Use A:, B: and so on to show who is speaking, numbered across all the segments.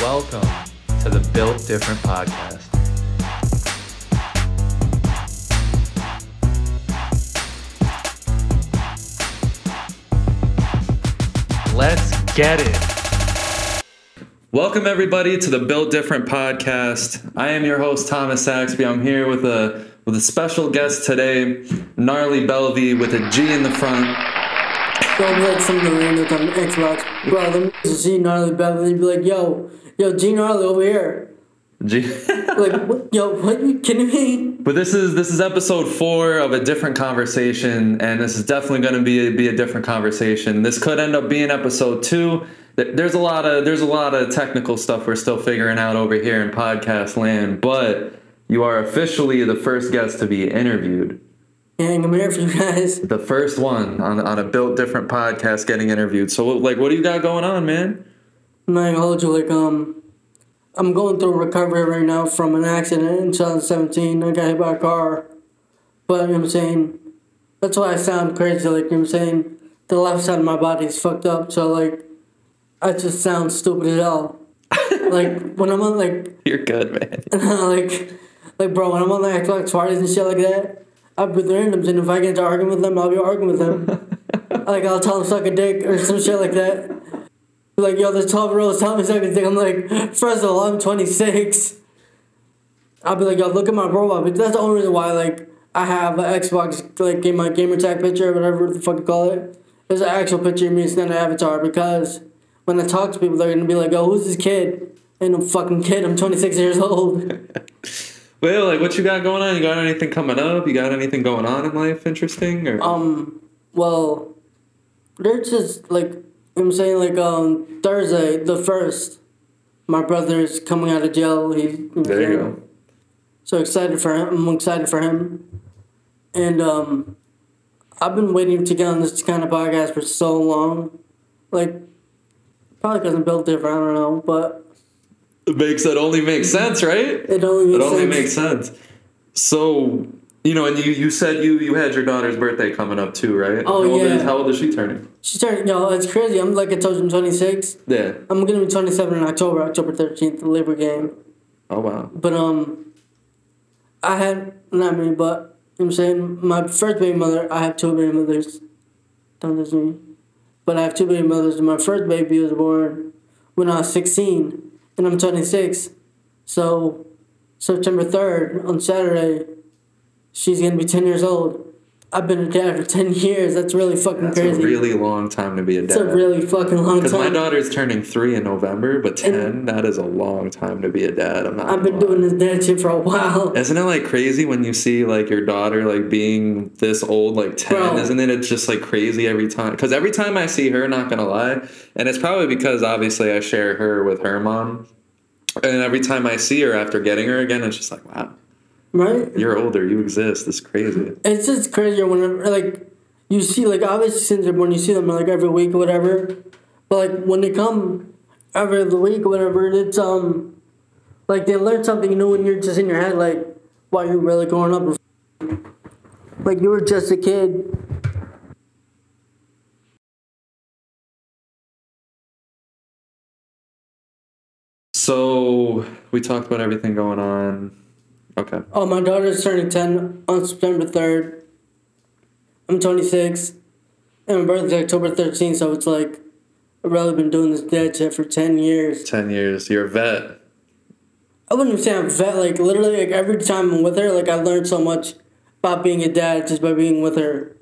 A: Welcome to the Built Different podcast. Let's get it.
B: Welcome everybody to the Built Different podcast. I am your host Thomas Saxby. I'm here with a with a special guest today, Gnarly Belvy with a G in the front.
C: Go be like some of the randos on Xbox. Bro, them niggas see gnarly Beverly be like, yo, yo, Gene gnarly over here.
B: G.
C: Like, what, yo, what you kidding me?
B: but this is this is episode four of a different conversation, and this is definitely going to be a, be a different conversation. This could end up being episode two. There's a lot of there's a lot of technical stuff we're still figuring out over here in podcast land, but you are officially the first guest to be interviewed.
C: Gang, I'm here for you guys.
B: the first one on, on a built different podcast getting interviewed. So like what do you got going on, man?
C: I'm not gonna hold you, like, um, I'm going through recovery right now from an accident in 2017. I got hit by a car. But, you know what I'm saying? That's why I sound crazy, like, you know what I'm saying? The left side of my body is fucked up, so, like, I just sound stupid as hell. like, when I'm on, like,
B: You're good, man.
C: like, like, bro, when I'm on the Xbox parties and shit like that, I be randoms, and if I get to arguing with them, I'll be arguing with them. like, I'll tell them suck a dick or some shit like that. Like, yo, this 12 year old telling me suck dick. I'm like, first of all, I'm 26. I'll be like, yo, look at my profile. But that's the only reason why, like, I have an Xbox, like, my gamer tag picture, whatever the fuck you call it. There's an actual picture of me, it's not an avatar, because when I talk to people, they're gonna be like, oh, who's this kid? Ain't no fucking kid, I'm 26 years old.
B: Well, like what you got going on? You got anything coming up? You got anything going on in life interesting or
C: Um, well, they're just like I'm saying, like um Thursday, the first. My brother's coming out of jail. He's
B: There you go.
C: So excited for him. I'm excited for him. And um, I've been waiting to get on this kind of podcast for so long, like probably because I'm built different. I don't know, but
B: It makes it only makes sense, right?
C: it only
B: It only
C: sense.
B: makes sense. So you know, and you, you said you you had your daughter's birthday coming up too, right?
C: Oh,
B: how old
C: yeah.
B: Is, how old is she turning?
C: She's turning. Yo, it's crazy. I'm like I told you, I'm 26.
B: Yeah.
C: I'm gonna be 27 in October, October 13th, the Labor Game.
B: Oh wow.
C: But um, I had not me, but you know what I'm saying my first baby mother. I have two baby mothers. Don't listen me. But I have two baby mothers. and My first baby was born when I was 16, and I'm 26. So September 3rd on Saturday, she's gonna be 10 years old. I've been a dad for 10 years. That's really fucking
B: That's
C: crazy.
B: It's a really long time to be a dad.
C: it's a really fucking long time.
B: Because my daughter's turning three in November, but ten, that is a long time to be a dad. I'm not.
C: I've been doing this dad shit for a while.
B: Isn't it like crazy when you see like your daughter like being this old, like 10?
C: Bro.
B: Isn't it? It's just like crazy every time. Because every time I see her, not gonna lie, and it's probably because obviously I share her with her mom. And every time I see her after getting her again, it's just like, wow,
C: Right?
B: you're older, you exist. It's crazy.
C: it's just crazier when like you see like obviously since when you see them like every week or whatever, but like when they come every other week or whatever, it's um like they learn something new and you're just in your head like, wow, you're really growing up. Like you were just a kid.
B: So we talked about everything going on. Okay.
C: Oh, my daughter's turning ten on September third. I'm 26, and my birthday's October 13th. So it's like I've really been doing this dad shit for ten years.
B: 10 years. You're a vet.
C: I wouldn't say I'm vet. Like literally, like every time I'm with her, like I learned so much about being a dad just by being with her,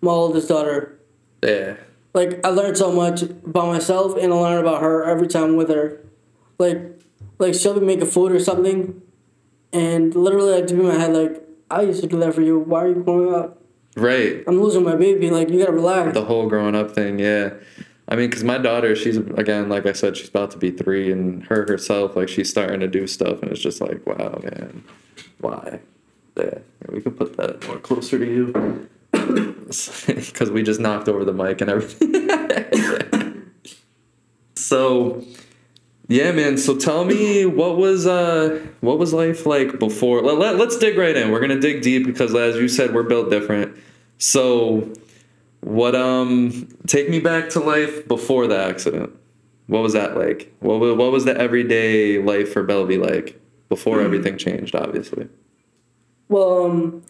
C: my oldest daughter.
B: Yeah.
C: Like I learned so much about myself and I learn about her every time I'm with her. Like, like she'll be making food or something, and literally I do in my head like, I used to do that for you. Why are you growing up?
B: Right.
C: I'm losing my baby. Like you gotta relax.
B: the whole growing up thing yeah i mean because my daughter she's again like i said she's about to be three and her herself like she's starting to do stuff and it's just like wow man why yeah we could put that more closer to you because we just knocked over the mic and everything so yeah man so tell me what was uh what was life like before let, let, let's dig right in we're gonna dig deep because as you said we're built different so what um take me back to life before the accident What was that like? What was, what was the everyday life for Belvy like before everything changed? Obviously.
C: Well, um,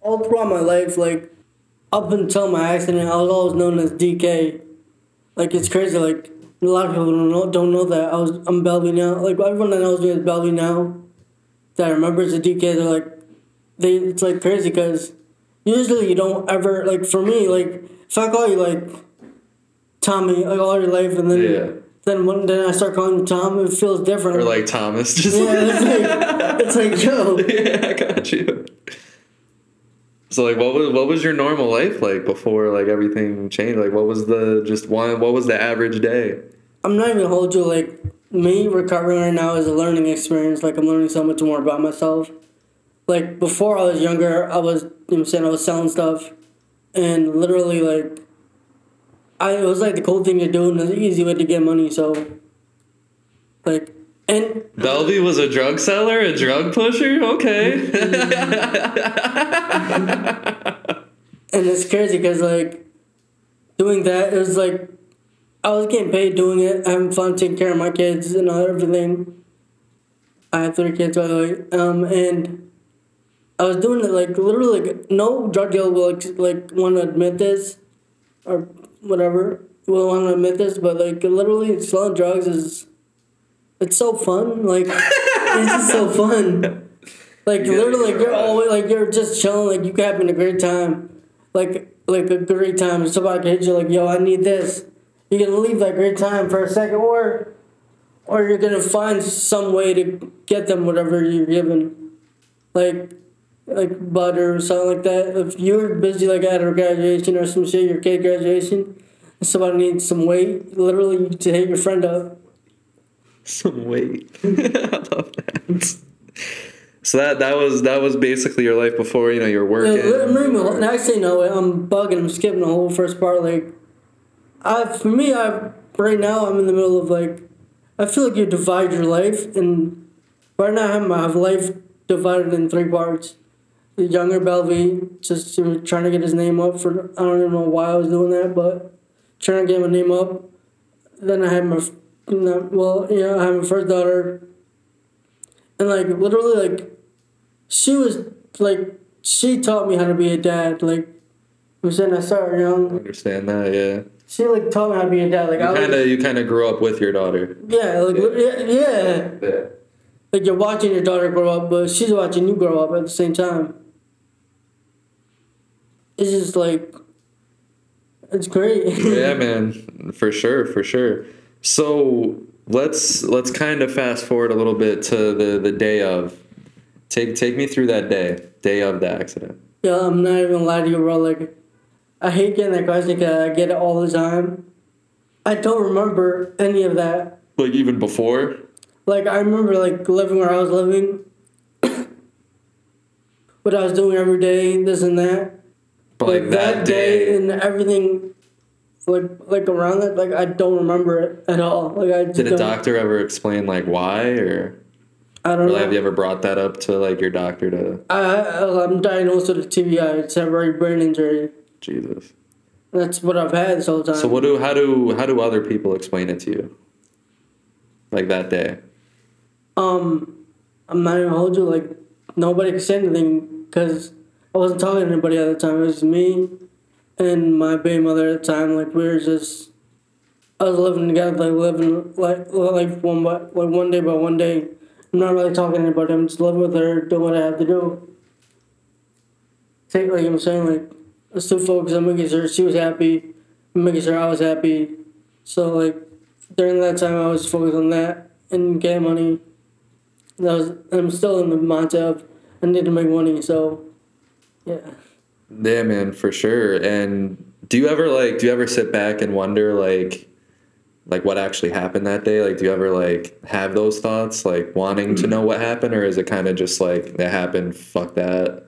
C: all throughout my life, like up until my accident, I was always known as DK. Like it's crazy. Like a lot of people don't know don't know that I was I'm Belvy now. Like everyone that knows me is Belvy now, that remembers the DK, they're like, they it's like crazy because usually you don't ever like for me like if I call you like Tommy like all your life and then
B: Yeah.
C: then when then I start calling you Tom, it feels different.
B: Or like Thomas, just
C: yeah, it's like it's like yo.
B: yeah, I got you. So like, what was what was your normal life like before like everything changed? Like, what was the just one? What was the average day?
C: I'm not even hold you like me recovering right now is a learning experience. Like I'm learning so much more about myself. Like before I was younger, I was you know I'm saying I was selling stuff, and literally like, I it was like the cool thing to do and the easy way to get money. So, like, and
B: Belvy was a drug seller, a drug pusher. Okay.
C: and it's crazy because like, doing that it was like, I was getting paid doing it, having fun, taking care of my kids and everything. I have three kids by the way, um, and I was doing it like literally like no drug dealer will like, like want to admit this, or whatever will want to admit this, but like literally selling drugs is, it's so fun. Like it's just so fun. Like
B: Yeah,
C: literally, like
B: you're
C: you're always like you're just chilling, like you having a great time, like like a great time. Somebody can hit you like, yo, I need this. You're gonna leave that great time for a second, or or you're gonna find some way to get them whatever you're given, like like butter or something like that. If you're busy like at a graduation or some shit, your kid graduation, and somebody needs some weight, literally you to hit your friend up.
B: Some weight. I love that. So that that was that was basically your life before you know you're working.
C: me- actually, no, I'm bugging. I'm skipping the whole first part. Like, I for me, I right now I'm in the middle of like, I feel like you divide your life, and right now I have my life divided in three parts. The younger Belvy, just trying to get his name up for I don't even know why I was doing that, but trying to get my name up. Then I had my, no, well, yeah, I have my first daughter, and like literally like she was like she taught me how to be a dad. Like I'm saying, I started
B: I
C: young.
B: understand that, yeah.
C: She like taught me how to be a dad. Like
B: You
C: I
B: kind of you kind of grew up with your daughter.
C: yeah, like yeah, yeah.
B: Yeah.
C: Like you're watching your daughter grow up, but she's watching you grow up at the same time. It's just like it's great.
B: yeah, man, for sure, for sure. So let's let's kind of fast forward a little bit to the the day of. Take take me through that day, day of the accident.
C: Yeah, I'm not even lying to you, bro. Like, I hate getting that question because I get it all the time. I don't remember any of that.
B: Like even before.
C: Like, I remember like living where I was living, what I was doing every day, this and that.
B: But
C: like that, day, and everything, like like around that, like I don't remember it at all. Like I
B: did a
C: don't-
B: doctor ever explain like why, or,
C: I don't know.
B: have you ever brought that up to like your doctor to
C: I, I I'm diagnosed with a TBI, temporary brain injury.
B: Jesus?
C: That's what I've had this whole time.
B: So what do how do how do other people explain it to you? Like that day.
C: Um, I'm not even gonna hold you. Like nobody could say anything because I wasn't talking to anybody at the time. It was me and my baby mother at the time. Like we were just, I was living together, like living like life one by like one day by one day. I'm not really talking to anybody. I'm just living with her, doing what I have to do. Take like I'm saying, like let's still focus on making sure she was happy, making sure I was happy. So like during that time, I was focused on that and getting money. That was I'm still in the mindset of I need to make money. So yeah,
B: Yeah, man, for sure. And do you ever like do you ever sit back and wonder like like what actually happened that day? Like do you ever like have those thoughts like wanting to know what happened or is it kind of just like that happened, fuck that?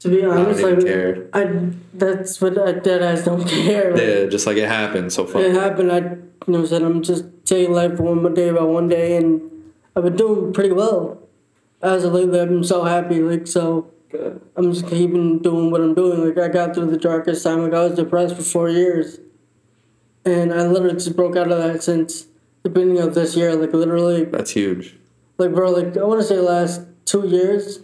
C: to be honest, like
B: care.
C: I that's what I dead eyes don't care. Like,
B: Yeah, just like it happened, so fuck.
C: It happened. I you know what I'm saying I'm just taking life one day by one day, and I've been doing pretty well. As of lately, I've been so happy. Like so, I'm just keeping doing what I'm doing. Like I got through the darkest time. Like I was depressed for four years, and I literally just broke out of that since the beginning of this year. Like literally,
B: That's huge.
C: like bro, like I want to say last two years.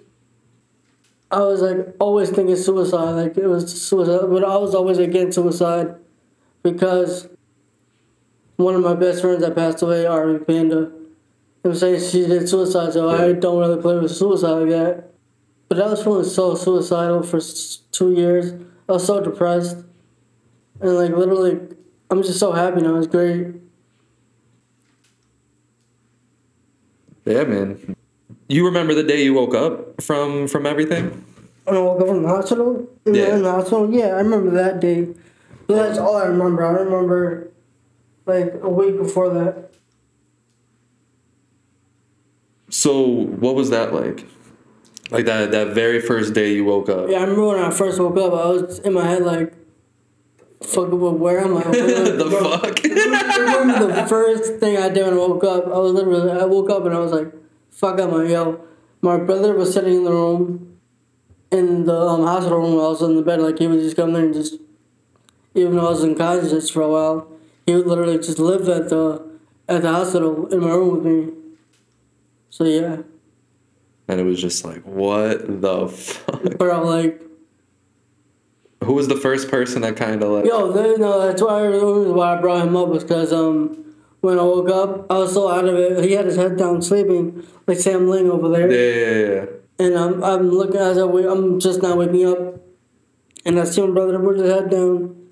C: I was like always thinking suicide, like it was suicide, but I was always against suicide because one of my best friends that passed away, Army Panda, I'm saying she did suicide, so I don't really play with suicide like that. But I was feeling so suicidal for two years. I was so depressed, and like literally, I'm just so happy now. It's great.
B: Yeah, man. You remember the day you woke up from from everything?
C: When I woke up from the hospital, in,
B: Yeah.
C: in the hospital, yeah, I remember that day. But that's all I remember. I remember like a week before that.
B: So what was that like? Like that that very first day you woke up.
C: Yeah, I remember when I first woke up, I was in my head like, "Fuck, but where am I?"
B: the
C: Bro,
B: fuck?
C: I remember the first thing I did when I woke up. I was literally, I woke up and I was like, "Fuck, am I yo?" My brother was sitting in the room, in the um, hospital room. I was in the bed, like he would just come there and just, even though I was unconscious for a while, he would literally just live at the at the hospital in my room with me. So yeah,
B: and it was just like, what the fuck?
C: but I'm like.
B: Who was the first person that kind of like?
C: Yo, there, no, that's why, why I brought him up was because um, when I woke up, I was so out of it. He had his head down, sleeping like Sam Ling over there,
B: Yeah, yeah, yeah.
C: and I'm I'm looking as I wake, I'm just now waking up, and I see my brother put his head down,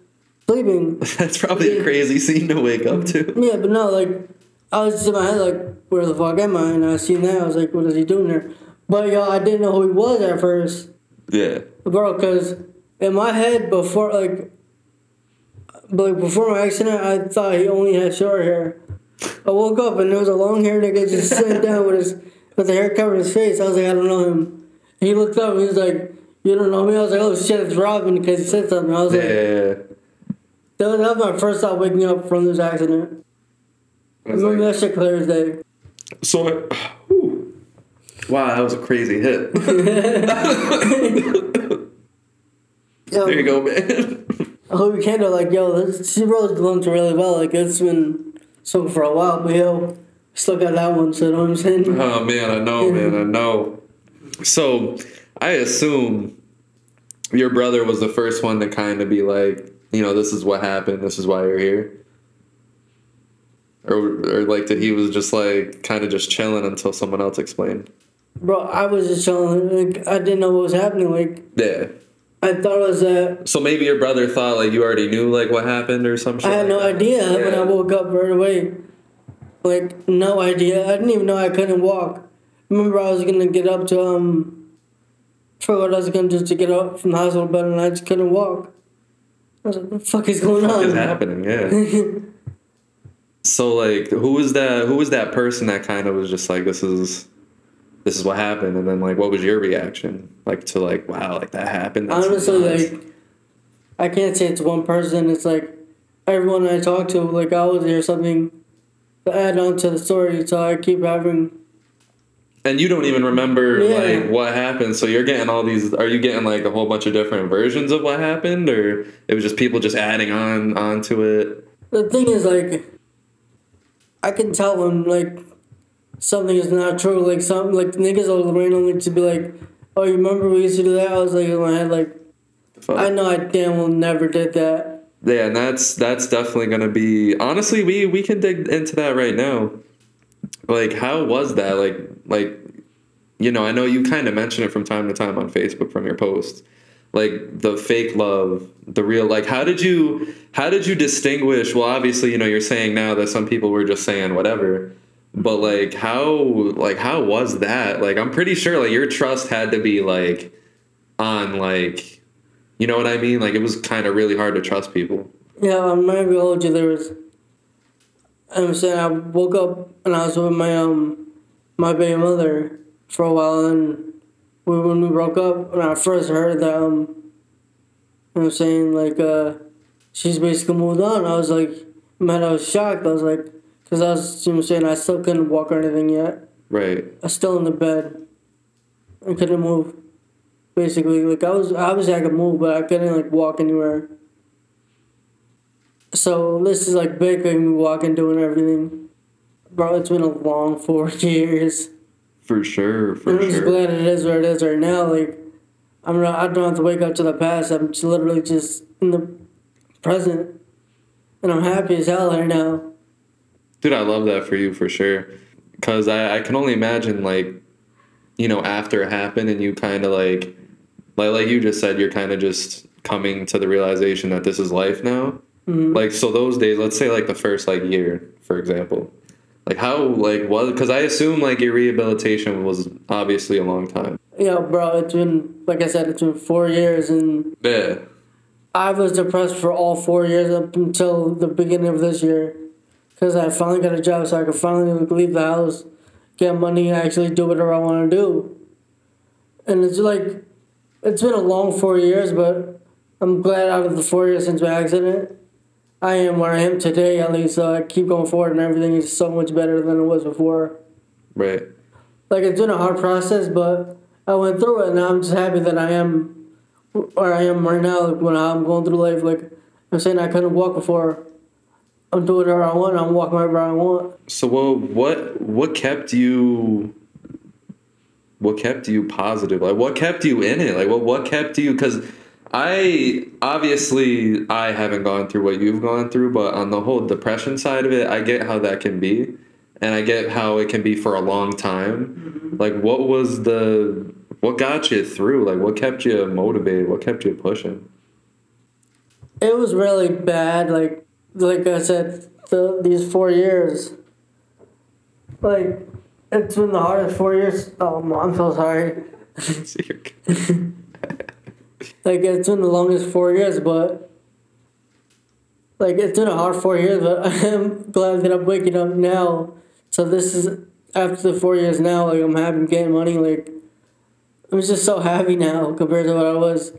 C: sleeping.
B: That's probably a crazy scene to wake up to.
C: Yeah, but no, like I was just in my head like, where the fuck am I? And I seen that, I was like, what is he doing there? But yo, I didn't know who he was at first.
B: Yeah.
C: bro because in my head before like like before my accident i thought he only had short hair i woke up and there was a long hair nigga just sitting down with his with the hair covering his face i was like i don't know him he looked up and he was like you don't know me i was like oh shit it's robin because he said something i was
B: Yeah.
C: like that was, that was my first thought waking up from this accident i
B: I was
C: remember
B: like-
C: that shit clear as day
B: So, I- whew. wow, that was a crazy hit.
C: yo,
B: There you go, man.
C: I hope you can know, like, yo, this, she wrote the lunch really well. Like, it's been sung for a while, but yo, still got that one, so you know what I'm saying?
B: Oh man, I know, man, I know. So, I assume your brother was the first one to kind of be like, you know, this is what happened. This is why you're here. Or, or like that he was just like kind of just chilling until someone else explained.
C: Bro, I was just chilling. Like, I didn't know what was happening. Like,
B: Yeah.
C: I thought it was that.
B: So maybe your brother thought like you already knew like what happened or something.
C: I had no
B: that.
C: idea when I woke up right away. Like, no idea. I didn't even know I couldn't walk. Remember, I was gonna get up to, um, forgot I was gonna just to get up from the hospital bed and I just couldn't walk. I was like, what the fuck is going
B: What
C: on?
B: is happening? Yeah. so like, who was that? Who was that person that kind of was just like, this is, this is what happened, and then like, what was your reaction? Like to like, wow, like that happened. That's
C: Honestly,
B: nuts.
C: like, I can't say it's one person. It's like everyone I talk to, like, I always hear something to add on to the story, so I keep having.
B: and you don't even remember
C: Yeah.
B: like what happened. So you're getting all these. Are you getting like a whole bunch of different versions of what happened, or it was just people just adding on onto it?
C: The thing is, like, I can tell when, like, something is not true. Like, some, like, niggas will randomly to be like, oh, you remember we used to do that? I was like, in my head, like,
B: Fuck.
C: I know I damn well never did that.
B: Yeah, and that's that's definitely gonna be honestly we we can dig into that right now. Like how was that? Like like you know, I know you kind of mention it from time to time on Facebook from your posts. Like the fake love, the real like how did you how did you distinguish well obviously, you know, you're saying now that some people were just saying whatever. But like how like how was that? Like I'm pretty sure like your trust had to be like on like you know what I mean? Like it was kind of really hard to trust people.
C: Yeah, gonna hold you. There was. I'm saying I woke up and I was with my um my baby mother for a while, and when we broke up, when I first heard that um, you know what I'm saying like uh, she's basically moved on. I was like, man, I was shocked. I was like, cause I was you know what I'm saying I still couldn't walk or anything yet.
B: Right.
C: I was still in the bed. I couldn't move. Basically, like I was obviously I could move, but I couldn't like walk anywhere. So this is like big, like me walking, doing everything. Bro, it's been a long four years.
B: For sure, for
C: I'm just glad it is where it is right now. Like, I'm not, I don't have to wake up to the past. I'm just literally just in the present, and I'm happy as hell right now.
B: Dude, I love that for you for sure. Cause I, I can only imagine like, you know, after it happened and you kind of like, like like you just said, you're kind of just coming to the realization that this is life now.
C: Mhm.
B: Like so those days, let's say like the first like year, for example, like how like was because I assume like your rehabilitation was obviously a long time.
C: Yeah, bro, it's been like I said, it's been four years, and
B: Yeah.
C: I was depressed for all four years up until the beginning of this year, because I finally got a job, so I could finally leave the house, get money, and actually do whatever I want to do. And it's like, it's been a long four years, but I'm glad out of the four years since my accident, I am where I am today. At least uh, I keep going forward, and everything is so much better than it was before.
B: Right.
C: Like it's been a hard process, but I went through it, and I'm just happy that I am where I am right now. Like when I'm going through life, like I'm saying, I couldn't walk before. I'm doing whatever I want. I'm walking wherever I want.
B: So what what what kept you what kept you positive? Like what kept you in it? Like what what kept you cuz I obviously I haven't gone through what you've gone through, but on the whole depression side of it, I get how that can be and I get how it can be for a long time. Mm-hmm. Like what was the what got you through? Like what kept you motivated? What kept you pushing?
C: It was really bad. Like like I said, the, these four years. Like it's been the hardest four years. Oh, I'm so sorry. Like it's been the longest four years, but like it's been a hard four years. But I am glad that I'm waking up now. So this is after the four years now. Like I'm happy getting money. Like I'm just so happy now compared to what I was.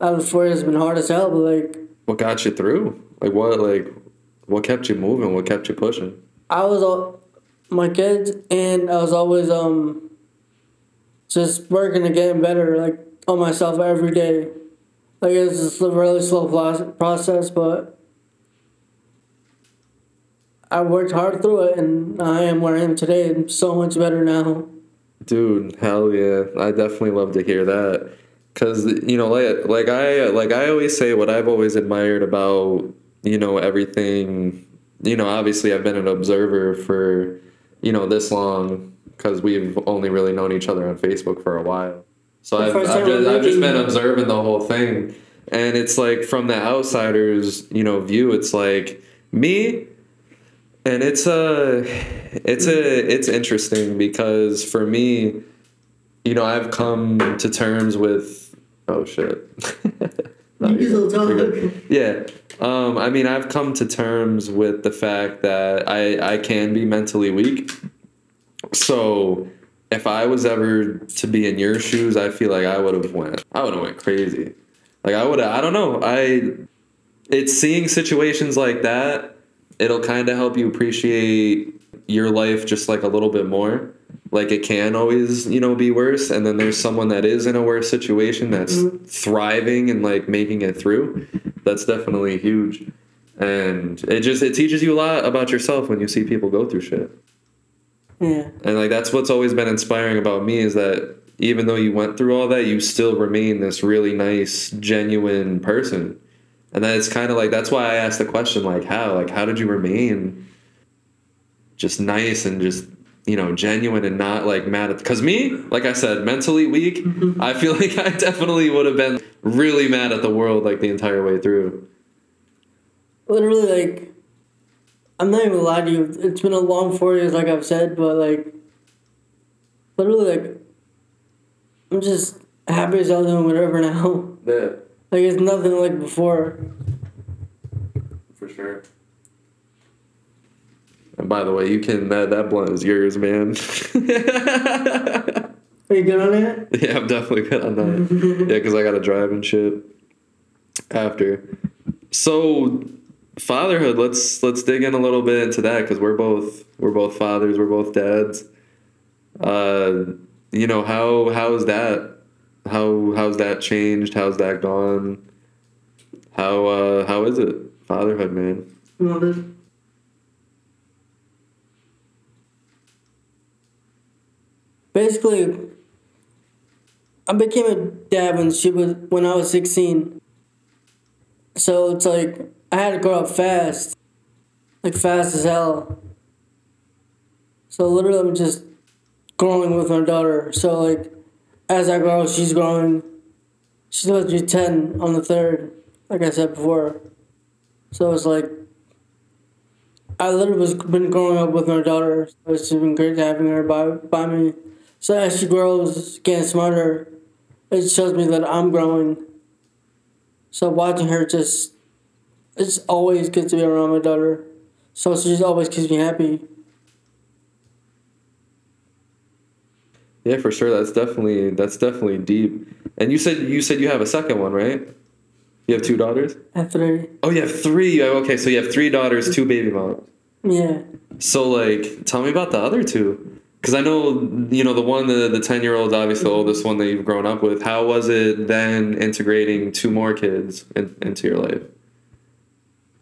C: Out of the four years, been hard as hell. But like
B: what got you through? Like what like what kept you moving? What kept you pushing?
C: I was all my kids, and I was always um just working and getting better, like on myself every day. Like it's a really slow process, but I worked hard through it, and I am where I am today. I'm so much better now.
B: Dude, hell yeah! I definitely love to hear that, cause you know, like like I like I always say, what I've always admired about you know everything. You know, obviously, I've been an observer for you know this long, cause we've only really known each other on Facebook for a while. So I've, I've, just, I've just been observing the whole thing, and it's like from the outsiders, you know, view. It's like me and it's a it's a it's interesting because for me you know i've come to terms with oh shit No,
C: You can
B: you're
C: still
B: good.
C: talk.
B: You're good. yeah um i mean i've come to terms with the fact that i i can be mentally weak so if i was ever to be in your shoes i feel like i would have went i would have went crazy. Like i would have i don't know. I it's seeing situations like that it'll kind of help you appreciate your life just like a little bit more. Like it can always you know be worse and then there's someone that is in a worse situation that's mm-hmm. thriving and like making it through. That's definitely huge. And it just it teaches you a lot about yourself when you see people go through shit
C: Yeah,
B: and like that's what's always been inspiring about me is that even though you went through all that, you still remain this really nice, genuine person. And then it's kind of like that's why I asked the question like how? Like how did you remain just nice and just you know genuine and not like mad at because me like I said mentally weak mm-hmm. I feel like I definitely would have been really mad at the world like the entire way through.
C: Literally, like I'm not even lying to to you. It's been a long four years, like I've said, but like literally, like I'm just happy as hell doing whatever now.
B: yeah
C: Like it's nothing like before.
B: for sure and by the way you can that that blunt is yours man
C: Are you good on it?
B: Yeah, I'm definitely good on that. yeah, because I got to drive and shit after. So, fatherhood. Let's let's dig in a little bit into that because we're both we're both fathers. We're both dads. Uh, you know how how's that? How how's that changed? How's that gone? How uh how is it? fatherhood, man.
C: Know this? Basically, I became a dad when she was when I was sixteen. So it's like I had to grow up fast, like fast as hell. So literally, I'm just growing with my daughter. So like, as I grow, she's growing. She's about to be ten on the third, like I said before. So it's like I literally was been growing up with my daughter. So it's been great having her by by me. So as she grows, getting smarter, it shows me that I'm growing. So watching her just, it's always good to be around my daughter. So she just always keeps me happy.
B: Yeah, for sure. That's definitely that's definitely deep. And you said you said you have a second one, right? You have two daughters.
C: After,
B: Oh, you have three. Oh, Okay, so you have three daughters, two baby moms.
C: yeah,
B: So like, tell me about the other two. Because I know you know the one the the ten year old's obviously the mm-hmm. oldest one that you've grown up with. How was it then integrating two more kids in, into your life?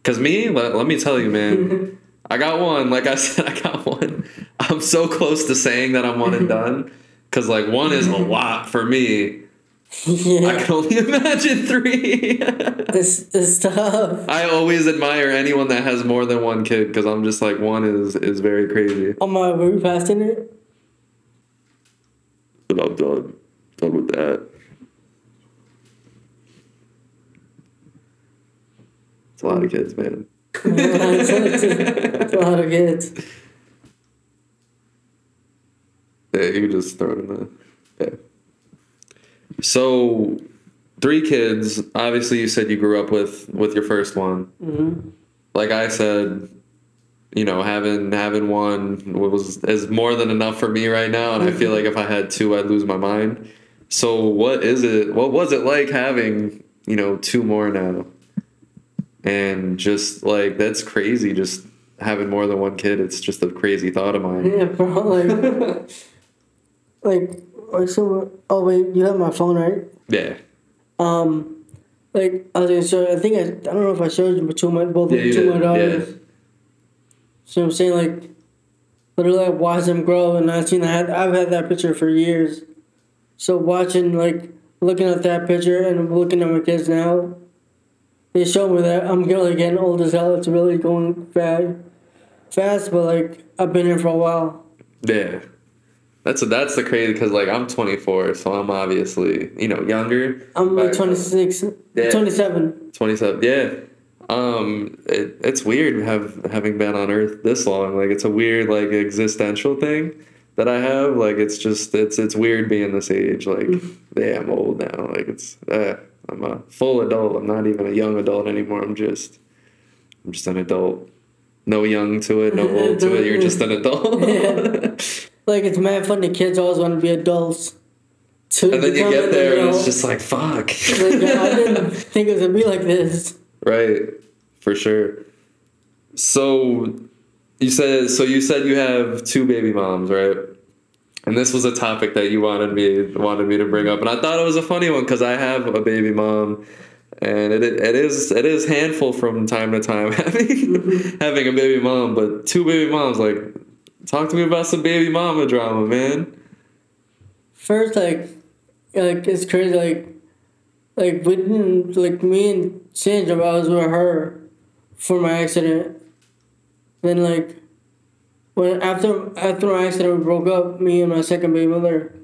B: Because me, let, let me tell you, man, I got one. Like I said, I got one. I'm so close to saying that I'm one and done. Because like one is a lot for me. I can only imagine three.
C: this it's tough.
B: I always admire anyone that has more than one kid because I'm just like one is is very crazy.
C: Oh Am I were we in it?
B: But I'm done. Done with that. It's a lot of kids, man.
C: it's, it's a lot of kids.
B: Yeah, you just throw it in the. Yeah. So, three kids. Obviously, you said you grew up with with your first one.
C: hmm
B: Like I said, you know, having having one was is more than enough for me right now, and I feel like if I had two, I'd lose my mind. So, what is it? What was it like having you know two more now? And just like that's crazy. Just having more than one kid, it's just a crazy thought of mine.
C: Yeah, bro. Like, like, like so. Oh wait, you have my phone, right?
B: Yeah.
C: Um, like I was gonna show. I think I. I don't know if I showed you, but two of my both
B: Yeah,
C: two my daughters.
B: yeah.
C: So I'm saying like, literally, I watched them grow, and I've seen that. I've had that picture for years. So watching like looking at that picture and looking at my kids now, they show me that I'm really getting old as hell. It's really going fast, fast. But like I've been here for a while.
B: Yeah. That's that's the crazy because like I'm 24, so I'm obviously you know younger.
C: I'm like
B: Back-
C: 26,
B: Yeah.
C: 27.
B: 27. Yeah. Um, it, it's weird have having been on Earth this long. Like it's a weird like existential thing that I have. Like it's just it's it's weird being this age. Like yeah, I'm old now. Like it's uh, I'm a full adult. I'm not even a young adult anymore. I'm just I'm just an adult. No young to it, no old to it. You're just an adult.
C: Yeah. Like it's mad fun. The kids always want to be adults. To
B: And then you get
C: an
B: there and it's just like fuck.
C: Like, I didn't think it was gonna be like this.
B: right, for sure. So you said so you said you have two baby moms, right? And this was a topic that you wanted me wanted me to bring up, and I thought it was a funny one because I have a baby mom, and it it is it is handful from time to time having having a baby mom, but two baby moms like talk to me about some baby mama drama, man.
C: First, like, like it's crazy. Like, like we didn't like me and Sandra. I was with her for my accident. Then like, when after after my accident, we broke up. Me and my second baby mother,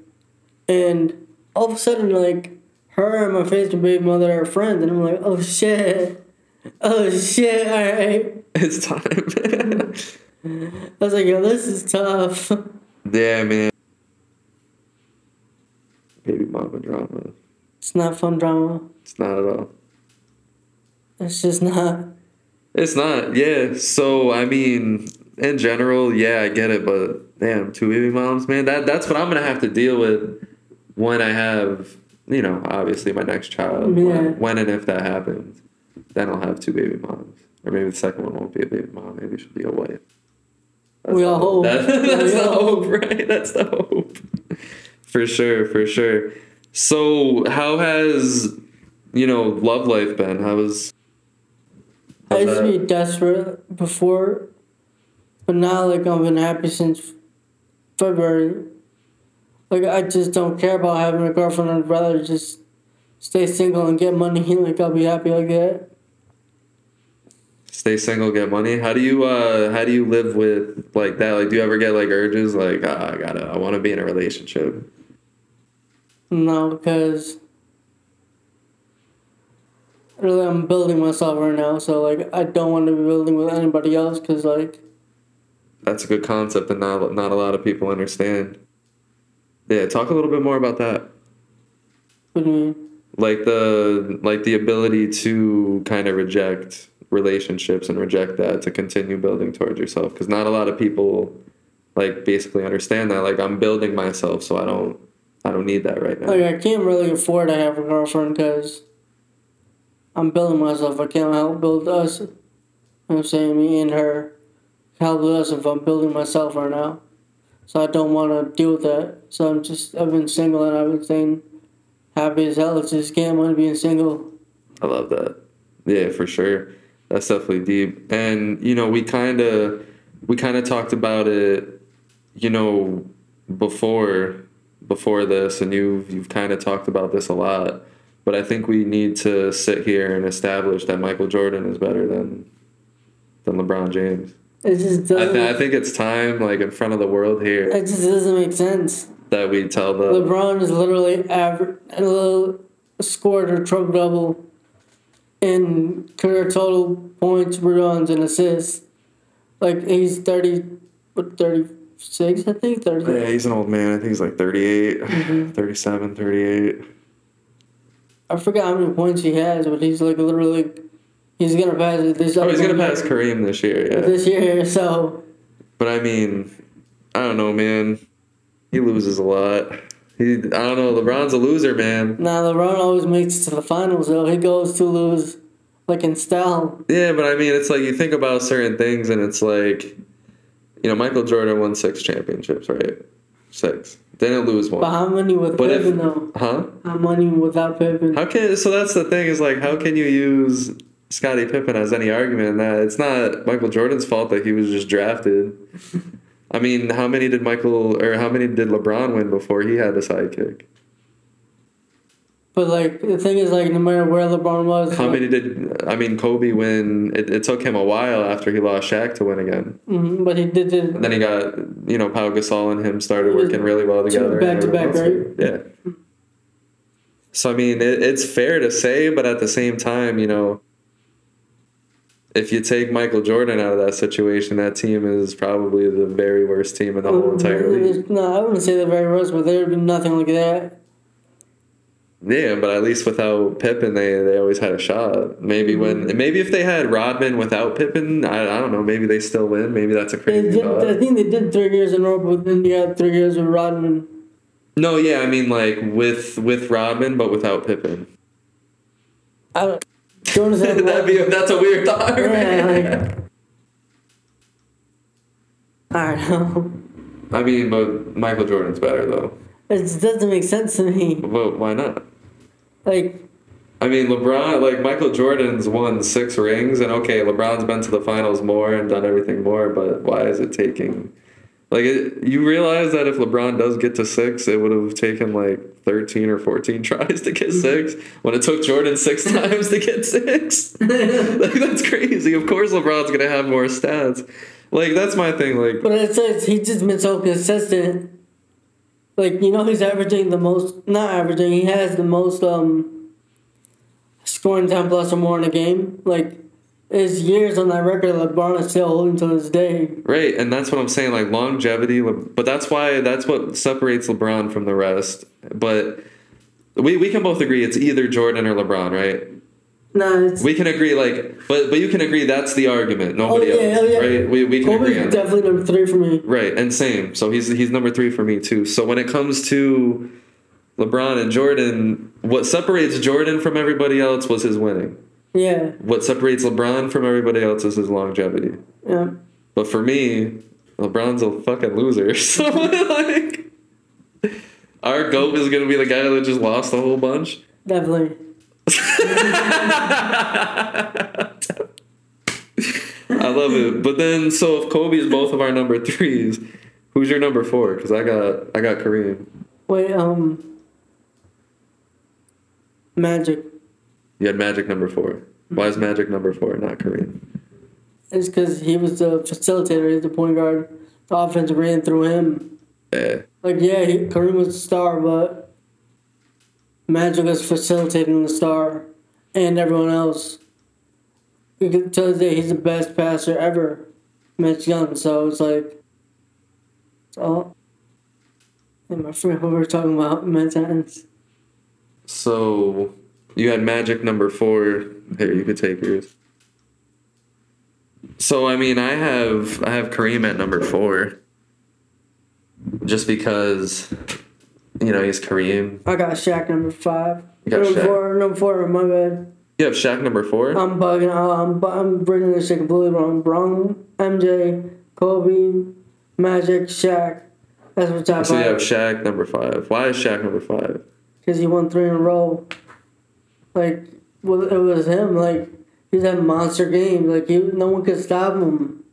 C: and all of a sudden, like, her and my first baby mother are friends, and I'm like, oh shit, oh shit, all right.
B: It's time.
C: I was like, yo, this is tough.
B: yeah, man. Baby mama drama.
C: It's not fun drama.
B: It's not at all.
C: It's just not.
B: It's not, yeah. So I mean, in general, yeah, I get it, but damn, two baby moms, man, that that's what I'm gonna have to deal with when I have, you know, obviously my next child.
C: Yeah.
B: When, when and if that happens, then I'll have two baby moms, or maybe the second one won't be a baby mom. Maybe she'll be a wife. That's
C: We all hope.
B: That- that's the hope, right? That's the hope. For sure, for sure. So, how has you know love life been? How was
C: I used to be desperate before, but now like I've been happy since February. Like I just don't care about having a girlfriend. I'd rather just stay single and get money. Like I'll be happy like that.
B: Stay single, get money. How do you uh how do you live with like that? Like do you ever get like urges like ah, I gotta I wanna be in a relationship?
C: No, because really I'm building myself right now. So like I don't want to be building with anybody else. Cause like
B: That's a good concept and not not a lot of people understand. Yeah, talk a little bit more about that.
C: what do you mean?
B: Like the like the ability to kind of reject relationships and reject that to continue building towards yourself because not a lot of people like basically understand that like I'm building myself so I don't I don't need that right now.
C: Like I can't really afford to have a girlfriend because I'm building myself. I can't help build us. You know what I'm saying me and her help us if I'm building myself right now. So I don't want to deal with that. So I'm just I've been single and I've been staying happy as hell. It's just can't mind being single.
B: I love that. Yeah, for sure. That's definitely deep. And you know, we kind of we kind of talked about it, you know, before before this and you've, you've kind of talked about this a lot. But I think we need to sit here and establish that Michael Jordan is better than than LeBron James.
C: It just
B: I,
C: doesn't.
B: th- I think it's time, like in front of the world here,
C: it just doesn't make sense.
B: that we tell the
C: LeBron is literally average, a little scored a triple double in career total points, rebounds, and assists. Like he's thirty, what thirty six? I think thirty.
B: Yeah, he's an old man. I think he's like 38,
C: Mhm.
B: 37, 38.
C: I forgot how many points he has, but he's like literally, he's gonna pass this.
B: Oh, he's gonna pass
C: year-
B: Kareem this year. Yeah.
C: this year. So
B: But I mean, I don't know, man. He loses a lot. He, I don't know. LeBron's a loser, man.
C: now LeBron always makes it to the finals. Though he goes to lose, like in style.
B: Yeah, but I mean, it's like you think about certain things, and it's like, you know, Michael Jordan won six championships, right? Six. Didn't lose one.
C: But how many with
B: But if-
C: though?
B: Huh?
C: How many without Pippen?
B: How can? So that's the thing is like, how can you use Scottie Pippen has any argument in that? It's not Michael Jordan's fault that he was just drafted. I mean, how many did Michael or how many did LeBron win before he had a sidekick?
C: But like the thing is, like no matter where LeBron was,
B: How
C: like,
B: many did I mean Kobe win? It, it took him a while after he lost Shaq to win again.
C: mhm, but he did it.
B: And then he got you know Pau Gasol and him started working really well together.
C: back-to-back,
B: everyone else did. Yeah. So I mean, it, it's fair to say, but at the same time, you know, if you take Michael Jordan out of that situation, that team is probably the very worst team in the whole entire league.
C: No, I wouldn't say the very worst, but there would be nothing like that.
B: Yeah, but at least without Pippen, they they always had a shot. Maybe
C: Mm-hmm.
B: when maybe if they had Rodman without Pippen, I, I don't know. Maybe they still win. Maybe that's a crazy
C: did,
B: thought.
C: I think they did three years in a row, but then you had three years with Rodman.
B: No, yeah, I mean like with with Rodman, but without Pippen.
C: I don't. Jordan's had
B: That'd be that's a weird thought.
C: Yeah, like. I don't know.
B: I mean, but Michael Jordan's better though.
C: It doesn't make sense to me.
B: But why not?
C: Like,
B: I mean, LeBron, like Michael Jordan's won six rings, and okay, LeBron's been to the finals more and done everything more, but why is it taking? Like, it, you realize that if LeBron does get to six, it would have taken like 13 or 14 tries to get six, when it took Jordan six times to get six. like, that's crazy. Of course, LeBron's to have more stats. Like, that's my thing. Like,
C: but it says he's just been so consistent. Like, you know, he's averaging the most, not averaging, he has the most um scoring 10 plus or more in a game. Like, his years on that record, LeBron is still holding to this day.
B: Right, and that's what I'm saying, like longevity. But that's why that's what separates LeBron from the rest. But we we can both agree it's either Jordan or LeBron, right?
C: It's.
B: We can agree, like, but but you can agree that's the argument. Nobody
C: Oh, yeah,
B: else,
C: oh, yeah.
B: right? We we can
C: Kobe's
B: agree on that.
C: definitely number three for me.
B: Right, and same. So he's he's number three for me too. So when it comes to LeBron and Jordan, what separates Jordan from everybody else was his winning.
C: Yeah,
B: What separates LeBron from everybody else is his longevity.
C: yeah.
B: But for me, LeBron's a fucking loser. So like, our goat is gonna be the guy that just lost a whole bunch.
C: Definitely.
B: I love it. But then, so if Kobe is both of our number threes, who's your number four? Because I got I got Kareem.
C: Wait, um, Magic.
B: You had Magic number four. Why is mm-hmm. Magic number four, not Kareem?
C: It's because he was the facilitator, he's the point guard. The offense ran through him.
B: Yeah.
C: Like, yeah, he, Kareem was the star, but Magic was facilitating the star and everyone else. You can tell that he's the best passer ever, Mitch Young. So it's like, it's all. Damn, I forgot what we were talking about in Manhattans.
B: So you had Magic number four. Here, you could take yours. So I mean, I have I have Kareem at number four. Just because, you know, he's Kareem.
C: I got Shaq number five.
B: You got
C: number
B: Shaq.
C: four, number four, my bad.
B: You have Shaq number four.
C: I'm bugging out. I'm, bu- I'm bringing this shit completely wrong. Wrong. MJ, Kobe, Magic, Shaq. That's what top
B: so you have. Shaq number five. Why is Shaq number five?
C: Because he won three in a row. Like, well, it was him. Like, he's had monster games. Like, he, no one could stop him.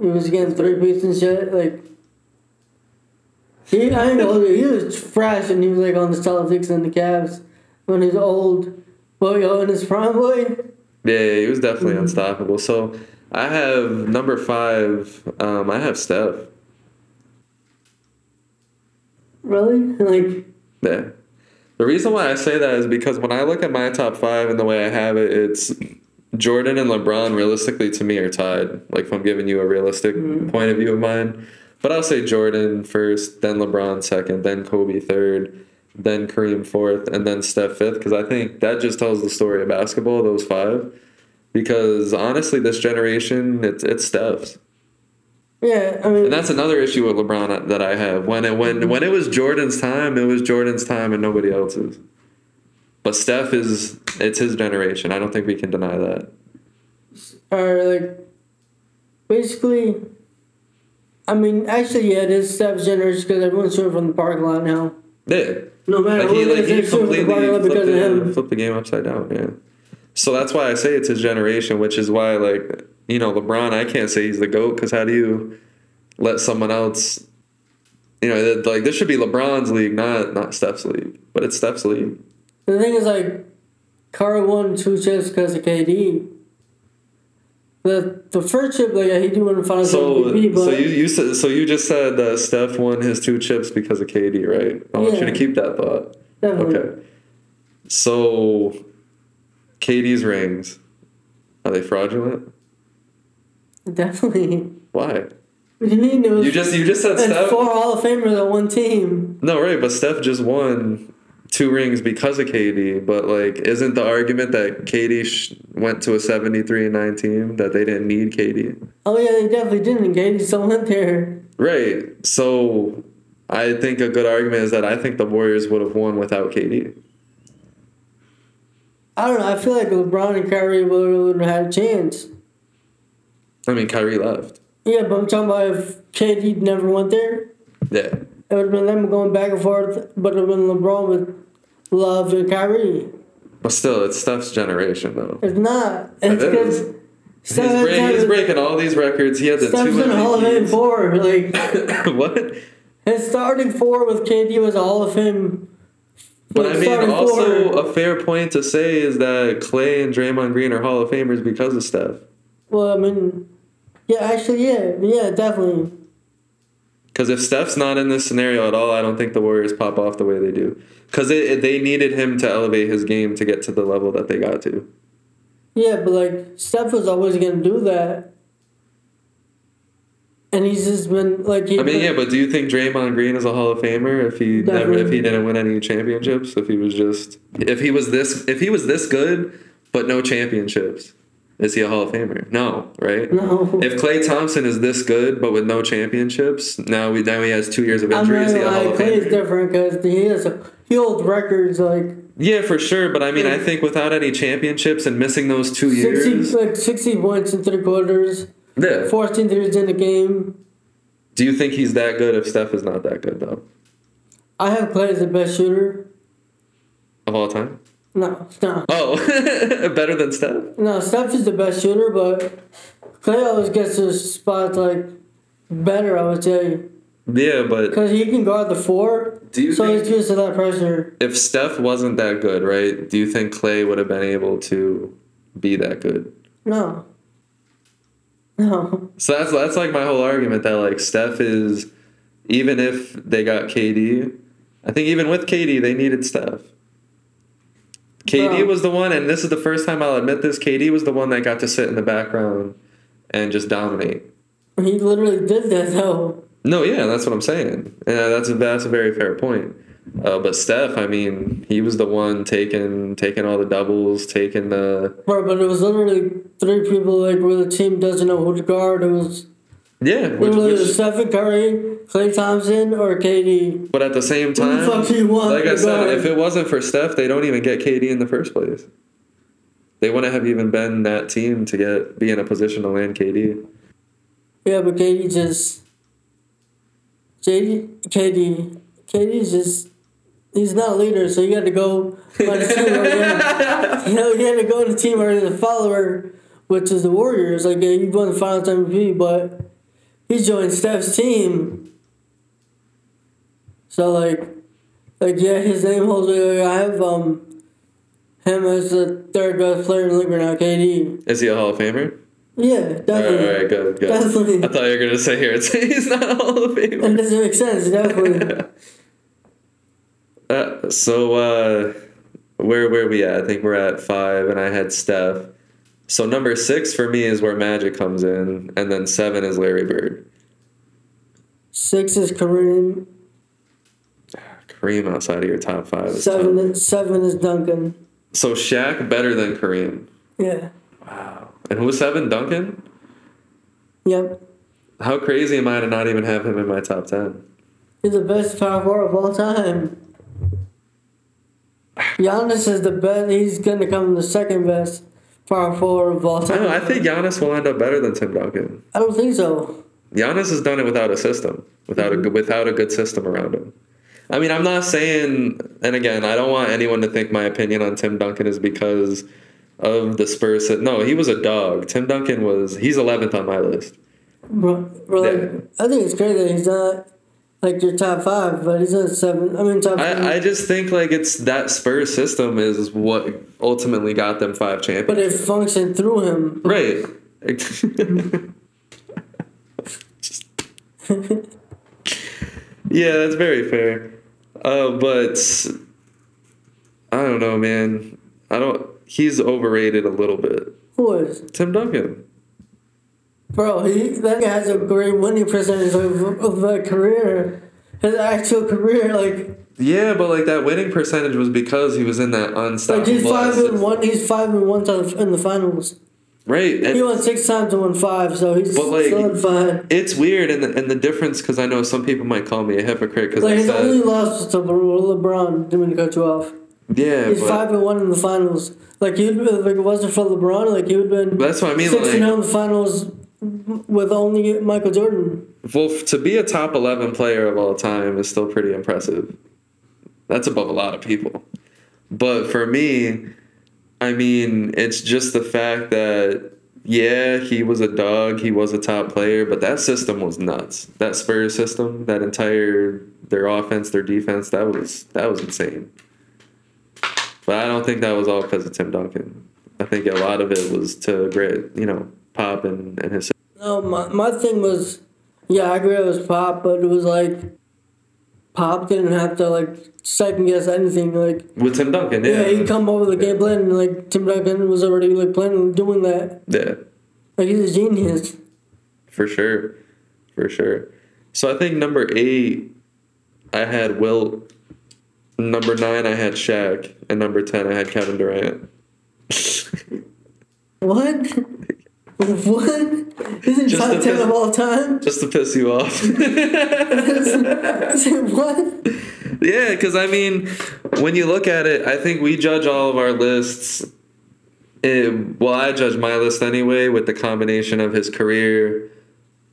C: He was getting three beats and shit. Like, he, I ain't gonna hold you, he was fresh and he was like on the Celtics and the Cavs when he's old. But yo, in his prime, boy.
B: Yeah, yeah, he was definitely unstoppable. So I have number five. Um, I have Steph.
C: Really? Like,
B: Yeah. The reason why I say that is because when I look at my top five and the way I have it, it's Jordan and LeBron realistically to me are tied. Like if I'm giving you a realistic mm-hmm. point of view of mine. But I'll say Jordan first, then LeBron second, then Kobe third, then Kareem fourth, and then Steph fifth. Because I think that just tells the story of basketball, those five. Because honestly, this generation, it's it's Steph's.
C: Yeah, I mean,
B: And that's another issue with LeBron that I have. When it when when it was Jordan's time, it was Jordan's time and nobody else's. But Steph is it's his generation. I don't think we can deny that.
C: or like, basically, I mean, actually, yeah, it is Steph's generation because everyone's shooting from the parking lot now.
B: Yeah.
C: No matter
B: Like
C: who
B: he like he
C: they're shooting from the
B: completely flipped the, flipped the game upside down, yeah. So that's why I say it's his generation, which is why like you know LeBron, I can't say he's the goat because how do you let someone else? You know, like this should be LeBron's league, not not Steph's league, but it's Steph's league.
C: The thing is, like, Curry won two chips because of KD. The the first chip, like, he did win the finals
B: So,
C: MVP, but
B: so you, you said so you just said that Steph won his two chips because of KD, right? I want you to keep that thought.
C: definitely.
B: Okay. So, KD's rings are they fraudulent?
C: Definitely.
B: Why?
C: What do you mean?
B: You just you just said Steph.
C: four Hall of Famers on one team.
B: No, right, but Steph just won two rings because of KD. But like, isn't the argument that KD sh- went to a seventy-three and nine team that they didn't need KD?
C: Oh yeah, they definitely didn't. KD still went there.
B: Right. So, I think a good argument is that I think the Warriors would have won without KD.
C: I don't know. I feel like LeBron and Kyrie would have had a chance.
B: I mean, Kyrie left.
C: Yeah, but I'm talking about if KD never went there,
B: Yeah.
C: it would have been them going back and forth, but it would have been LeBron with Love and Kyrie.
B: But still, it's Steph's generation, though.
C: It's not. It's
B: It
C: because.
B: He's, break, he's breaking all these records. He had the
C: Steph's
B: two
C: in Hall of Fame four. Like
B: what?
C: his starting four with KD was a Hall of Fame.
B: But I mean, also a fair point to say is that Klay and Draymond Green are Hall of Famers because of Steph.
C: Well, I mean, yeah, actually, yeah, yeah, definitely.
B: Because if Steph's not in this scenario at all, I don't think the Warriors pop off the way they do. Because they needed him to elevate his game to get to the level that they got to.
C: Yeah, but like Steph was always gonna do that, and he's just been like.
B: I mean, yeah, but do you think Draymond Green is a Hall of Famer if he never if he didn't win any championships? If he was just if he was this if he was this good but no championships, is he a Hall of Famer? No, right?
C: no.
B: If Klay Thompson is this good but with no championships, now we now he has two years of
C: I'm
B: injury. Is he a Hall of Famer?
C: different because he has a, he holds records like
B: Yeah, for sure. But I mean, I think without any championships and missing those two
C: sixty
B: years,
C: like sixty points in three quarters,
B: yeah.
C: fourteen threes in the game.
B: Do you think he's that good if Steph is not that good though?
C: I have Klay as the best shooter.
B: Of all time?
C: No, no,
B: Oh, better than Steph?
C: no. Steph is the best shooter, but Klay always gets his spots like better. I would say
B: Yeah, but
C: because he can guard the four,
B: do you
C: so he's used to that pressure.
B: if Steph wasn't that good, right? Do you think Klay would have been able to be that good?
C: No,
B: So that's that's like my whole argument that like Steph is even if they got KD, I think even with KD they needed Steph. KD
C: Bro.
B: was the one, and this is the first time I'll admit this. KD was the one that got to sit in the background and just dominate.
C: He literally did that though.
B: No, yeah, that's what I'm saying. Yeah, that's a that's a very fair point. Uh, but Steph, I mean, he was the one taking taking all the doubles, taking the
C: Bro, but it was literally three people like where the team doesn't know who to guard. It was
B: yeah. Which,
C: literally
B: which,
C: Stephen Curry, Klay Thompson, or KD.
B: but at the same
C: Who the
B: time,
C: fuck do you want
B: like I said,
C: guard?
B: if it wasn't for Steph, they don't even get KD in the first place. They wouldn't have even been that team to get be in a position to land KD.
C: Yeah, but KD just JD KD KD's just he's not a leader, so you got to go on team where you know you got to go on the team where you're the follower, which is the Warriors. Like yeah, you won the Finals MVP, but he joined Steph's team. So like, like yeah, his name holds. Like, I have um him as the third best player in the league right now, KD.
B: Is he a Hall of Famer?
C: Yeah,
B: All right,
C: definitely.
B: all right, good, good.
C: Definitely.
B: I thought you were gonna say here it's he's not a Hall of Famer.
C: That doesn't make sense. Definitely.
B: Uh, so uh, where where we at? I think we're at five, and I had Steph. So number six for me is where Magic comes in, and then seven is Larry Bird.
C: Six is Kareem.
B: Kareem outside of your top five. Is
C: Seven is, seven is Duncan.
B: So Shaq better than Kareem.
C: Yeah.
B: Wow. And who was seven? Duncan.
C: Yep.
B: How crazy am I to not even have him in my top ten?
C: He's the best power forward of all time. Giannis is the best. He's gonna come in the second best power forward of all time.
B: don't know. I think Giannis will end up better than Tim Duncan.
C: I don't think so.
B: Giannis has done it without a system, without a mm-hmm. good without a good system around him. I mean, I'm not saying, and again, I don't want anyone to think my opinion on Tim Duncan is because of the Spurs. No, he was a dog. Tim Duncan was. He's 11th on my list.
C: Bro, bro,
B: Yeah.
C: I think it's crazy that he's not like your top five, but he's at seven. I mean, top.
B: I, I just think like it's that Spurs system is what ultimately got them five
C: but it functioned through him.
B: Right. yeah, that's very fair. Uh, but I don't know, man. I don't. He's overrated a little bit.
C: Who is?
B: Tim Duncan.
C: Bro, he that guy has a great winning percentage of, of a career. His actual career, like
B: Yeah, but like that winning percentage was because he was in that
C: like
B: unstoppable.
C: he's five and one. He's five and one times in the finals.
B: Right. and-
C: He won six times and won five, so he's
B: But, like,
C: solidified.
B: it's weird, and the, and the difference because I know some people might call me a hypocrite because
C: Like
B: I
C: his
B: said,
C: only loss was to LeBron. Didn't mean to cut you off.
B: yeah,
C: He's
B: but
C: five and one in the finals. Like been, like it wasn't for LeBron. Like he would been
B: that's what I mean.
C: six
B: Like,
C: and in the finals with only Michael Jordan.
B: Well, to be a top 11 player of all time is still pretty impressive. That's above a lot of people. But for me, I mean, it's just the fact that, yeah, he was a dog, he was a top player, but that system was nuts. That Spurs system, that entire their offense, their defense, that was that was insane. But I don't think that was all because of Tim Duncan. I think a lot of it was to great, you know, Pop and, and his
C: No, my my thing was, yeah, I agree it was Pop, but it was like, Pop didn't have to like second guess anything. Like
B: with Tim Duncan.
C: yeah,
B: Yeah,
C: he'd come over the game plan, and like Tim Duncan was already like planning on doing that.
B: yeah.
C: Like he's a genius.
B: For sure. For sure. So I think number eight, I had Wilt. Number nine, I had Shaq. And number 10, I had Kevin Durant.
C: What? What? Is it
B: Just
C: top ten
B: best-
C: of all time?
B: Just to piss you off.
C: Is it what?
B: yeah, because I mean, when you look at it, I think we judge all of our lists. eh, well, I judge my list anyway with the combination of his career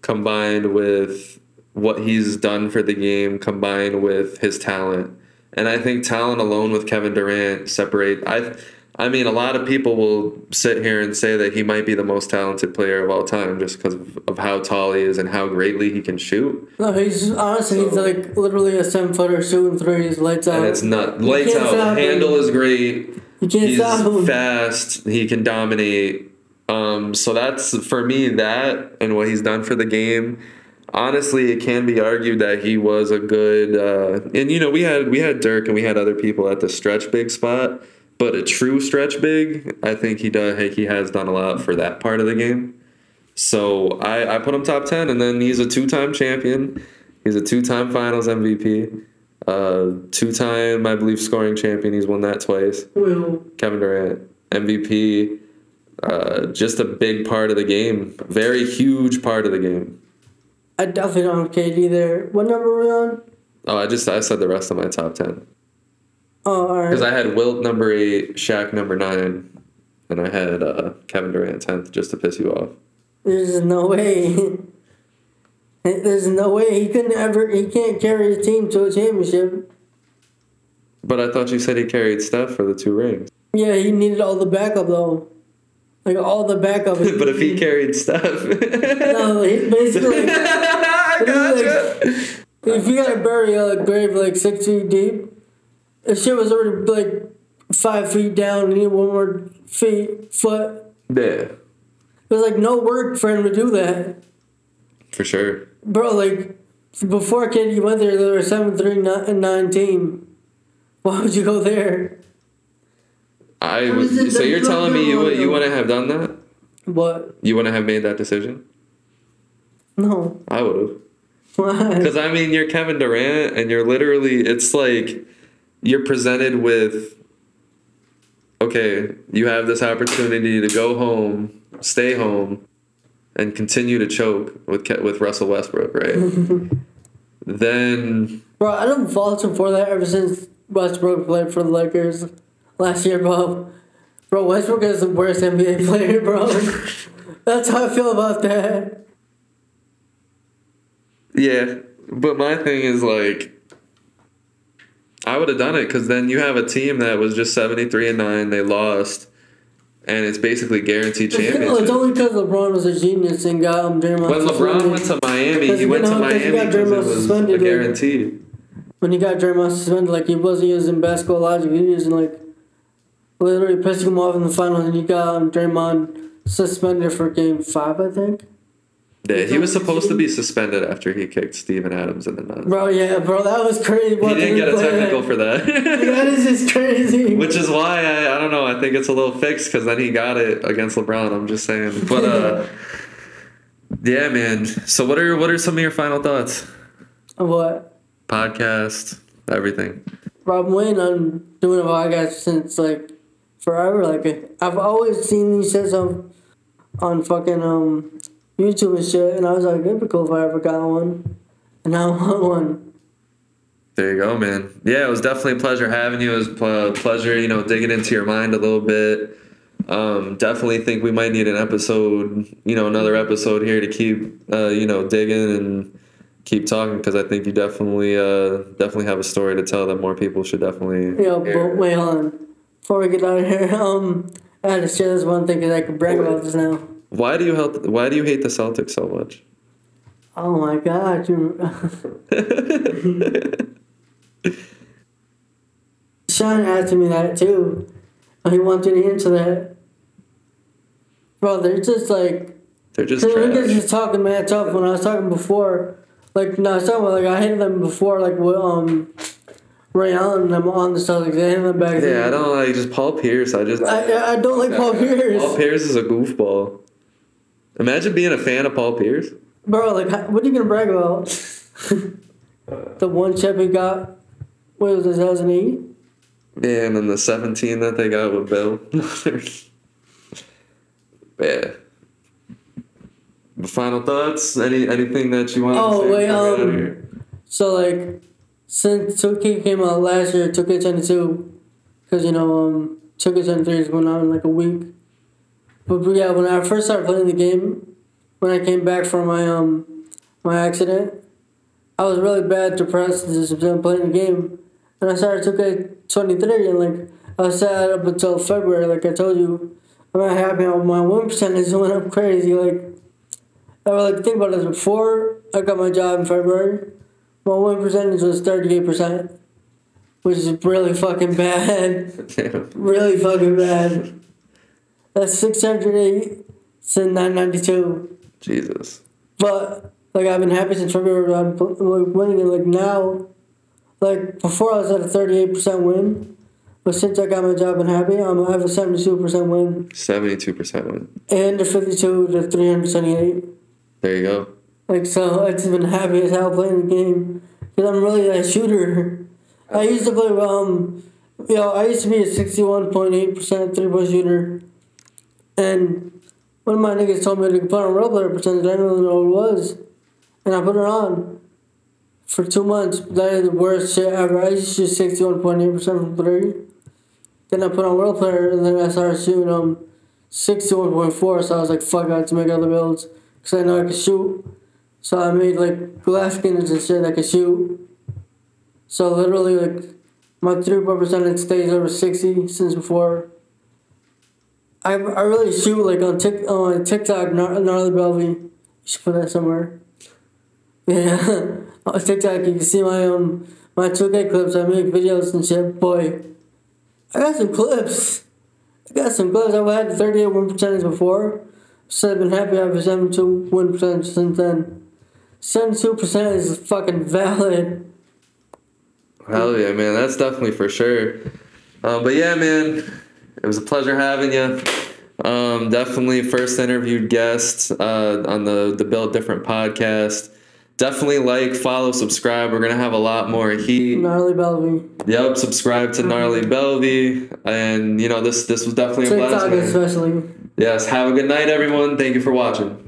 B: combined with what he's done for the game, combined with his talent. and I think talent alone with Kevin Durant separate. I, I mean, a lot of people will sit here and say that he might be the most talented player of all time just because of, of how tall he is and how greatly he can shoot.
C: No, he's honestly he's like literally a seven footer shooting threes, lights out.
B: And it's not lights out.
C: stop him.
B: Handle is great.
C: you can't
B: He's
C: stop him.
B: fast. He can dominate. Um, so that's for me that and what he's done for the game. Honestly, it can be argued that he was a good. Uh, and you know, we had we had Dirk and we had other people at the stretch big spot, but a true stretch big, I think he does. He has done a lot for that part of the game. So I, I put him top ten, and then he's a two time champion. He's a two time Finals MVP. Uh, two time, I believe, scoring champion. He's won that twice.
C: Well,
B: Kevin Durant, MVP, uh, just a big part of the game. Very huge part of the game.
C: I definitely don't have KD there. What number are we on?
B: Oh, I just I said the rest of my top ten Because. I had Wilt number eight, Shaq number nine, and I had uh, Kevin Durant tenth just to piss you off.
C: There's no way. There's no way he couldn't ever. He can't carry his team to a championship.
B: But I thought you said he carried Steph for the two rings.
C: Yeah, he needed all the backup though. Like all the backup.
B: but if he carried Steph,
C: no, he basically. Like,
B: I gotcha.
C: if you gotta bury a grave like six feet deep, the shit was already like five feet down. and You need one more feet foot.
B: Yeah,
C: It was like no work for him to do that,
B: for sure.
C: bro. Like before KD went there, they were seven three and nine team. Why would you go there?
B: I
C: What
B: was,
C: is
B: so you're telling me you would you
C: know?
B: wouldn't have done that?
C: What?
B: You wouldn't have made that decision?
C: No.
B: I would have.
C: Why?
B: Because I mean, you're Kevin Durant, and you're literally, it's like you're presented with, okay, you have this opportunity to go home, stay home, and continue to choke with with Russell Westbrook, right? then
C: Bro, I don't fault him for that ever since Westbrook played for the Lakers last year, bro. Bro, Westbrook is the worst NBA player, bro. That's how I feel about that.
B: yeah, but my thing is like. I would have done it because then you have a team that was just seventy three and nine. They lost, and it's basically guaranteed championship.
C: it's only because LeBron was a genius and got um, Draymond.
B: When LeBron went to Miami, he went to
C: know, because he
B: Miami
C: got
B: because it was a guarantee.
C: when he got Draymond suspended, like he wasn't using basketball logic. He was using like literally pissing him off in the finals, and he got um, Draymond suspended for game five, I think.
B: Yeah, he was supposed to be suspended after he kicked Steven Adams in the nuts.
C: Bro, yeah, bro, that was crazy.
B: He didn't get a technical for
C: that
B: that.
C: is just crazy.
B: Which is why I, I don't know. I think it's a little fixed because then he got it against LeBron. I'm just saying, but uh, yeah, man. So what are what are some of your final thoughts?
C: what?
B: Podcast, everything.
C: Bro, I'm waiting on doing a podcast since like forever. Like I've always seen these shits on on fucking um YouTube and shit, and I was like, it'd be cool if I ever got one, and I want one.
B: There you go, man. Yeah, it was definitely a pleasure having you. It was a pleasure, you know, digging into your mind a little bit. Um, definitely think we might need an episode, you know, another episode here to keep, uh, you know, digging and keep talking because I think you definitely, uh, definitely have a story to tell that more people should definitely.
C: Yeah,
B: hear.
C: but wait, on. Before we get out of here, um, I had to share this one thing because I could brag about this now.
B: Why do you help? Why do you hate the Celtics so much?
C: Oh my god, you. Sean asked me that too. He wanted to answer that. Bro, they're just like.
B: They're just
C: The niggas
B: trash.
C: just talking mad tough when I was talking before. Like, no, I was talking about, like, I hated them before, like, um, Ray Allen and them on the Celtics. I hated them back then.
B: Yeah, I don't like just Paul Pierce. I just
C: I, I don't like Paul Pierce.
B: Paul Pierce is a goofball. Imagine being a fan of Paul Pierce.
C: Bro, like, what are you gonna brag about? the one chip he got, what was it, 2008?
B: Yeah, and then the 17 that they got with Bill. yeah. But Final thoughts? Any anything that you want
C: Oh,
B: to say?
C: Oh, wait,
B: before out of
C: um,
B: here?
C: So, like, since 2K came out last year, 2K22, because, you know, um, 2K23 is going out in like a week. But, but yeah, when I first started playing the game, when I came back from my, um, my accident, I was really bad depressed just playing the game. and I started 2K23, and like I was sad up until February. Like I told you, I'm not happy. My win percentage went up crazy. Like I was like think about this. Before I got my job in February, my win percentage was 38 percent, which is really fucking bad. Really fucking bad. That's 608 since 992.
B: Jesus.
C: But like I've been happy since February. I'm like winning and like now, like before I was at a thirty eight percent win, but since I got my job and happy, I'm I have a seventy two percent win
B: Seventy-two percent win.
C: and a fifty two to three hundred seventy eight.
B: There you go.
C: Like so, I've just been happy as hell playing the game because I'm really a shooter. I used to play um, you know, I used to be a sixty one point eight percent three point shooter, and one of my niggas told me to put on real player percentage. I didn't know what it was, and I put it on for two months. That is the worst shit ever. I used to shoot sixty one point eight percent from three. Then I put on real player, and then I started shooting um sixty one point four. So I was like, fuck, I have to make other builds because I know I can shoot. So I made like glass skins and shit that could shoot. So literally like my three point percentage stays over sixty since before. I, I really shoot like on Tik on TikTok Gnar- gnarly Belvy. You should put that somewhere. Yeah, on TikTok you can see my um my 2K clips. I make videos and shit. Boy, I got some clips. I got some clips. I've had 38 win percentage before. So I've been happy I have a 72 win since then. 72% is fucking valid.
B: Hell yeah, man. That's definitely for sure. Um, but yeah, man, it was a pleasure having you. Um, definitely first interviewed guest uh, on the the Built Different podcast. Definitely like, follow, subscribe. We're gonna have a lot more heat.
C: Gnarly Belvy.
B: Yep, subscribe to Gnarly Belvy, and you know this this was definitely a
C: TikTok
B: blast. man.
C: especially.
B: Yes, have a good night, everyone. Thank you for watching.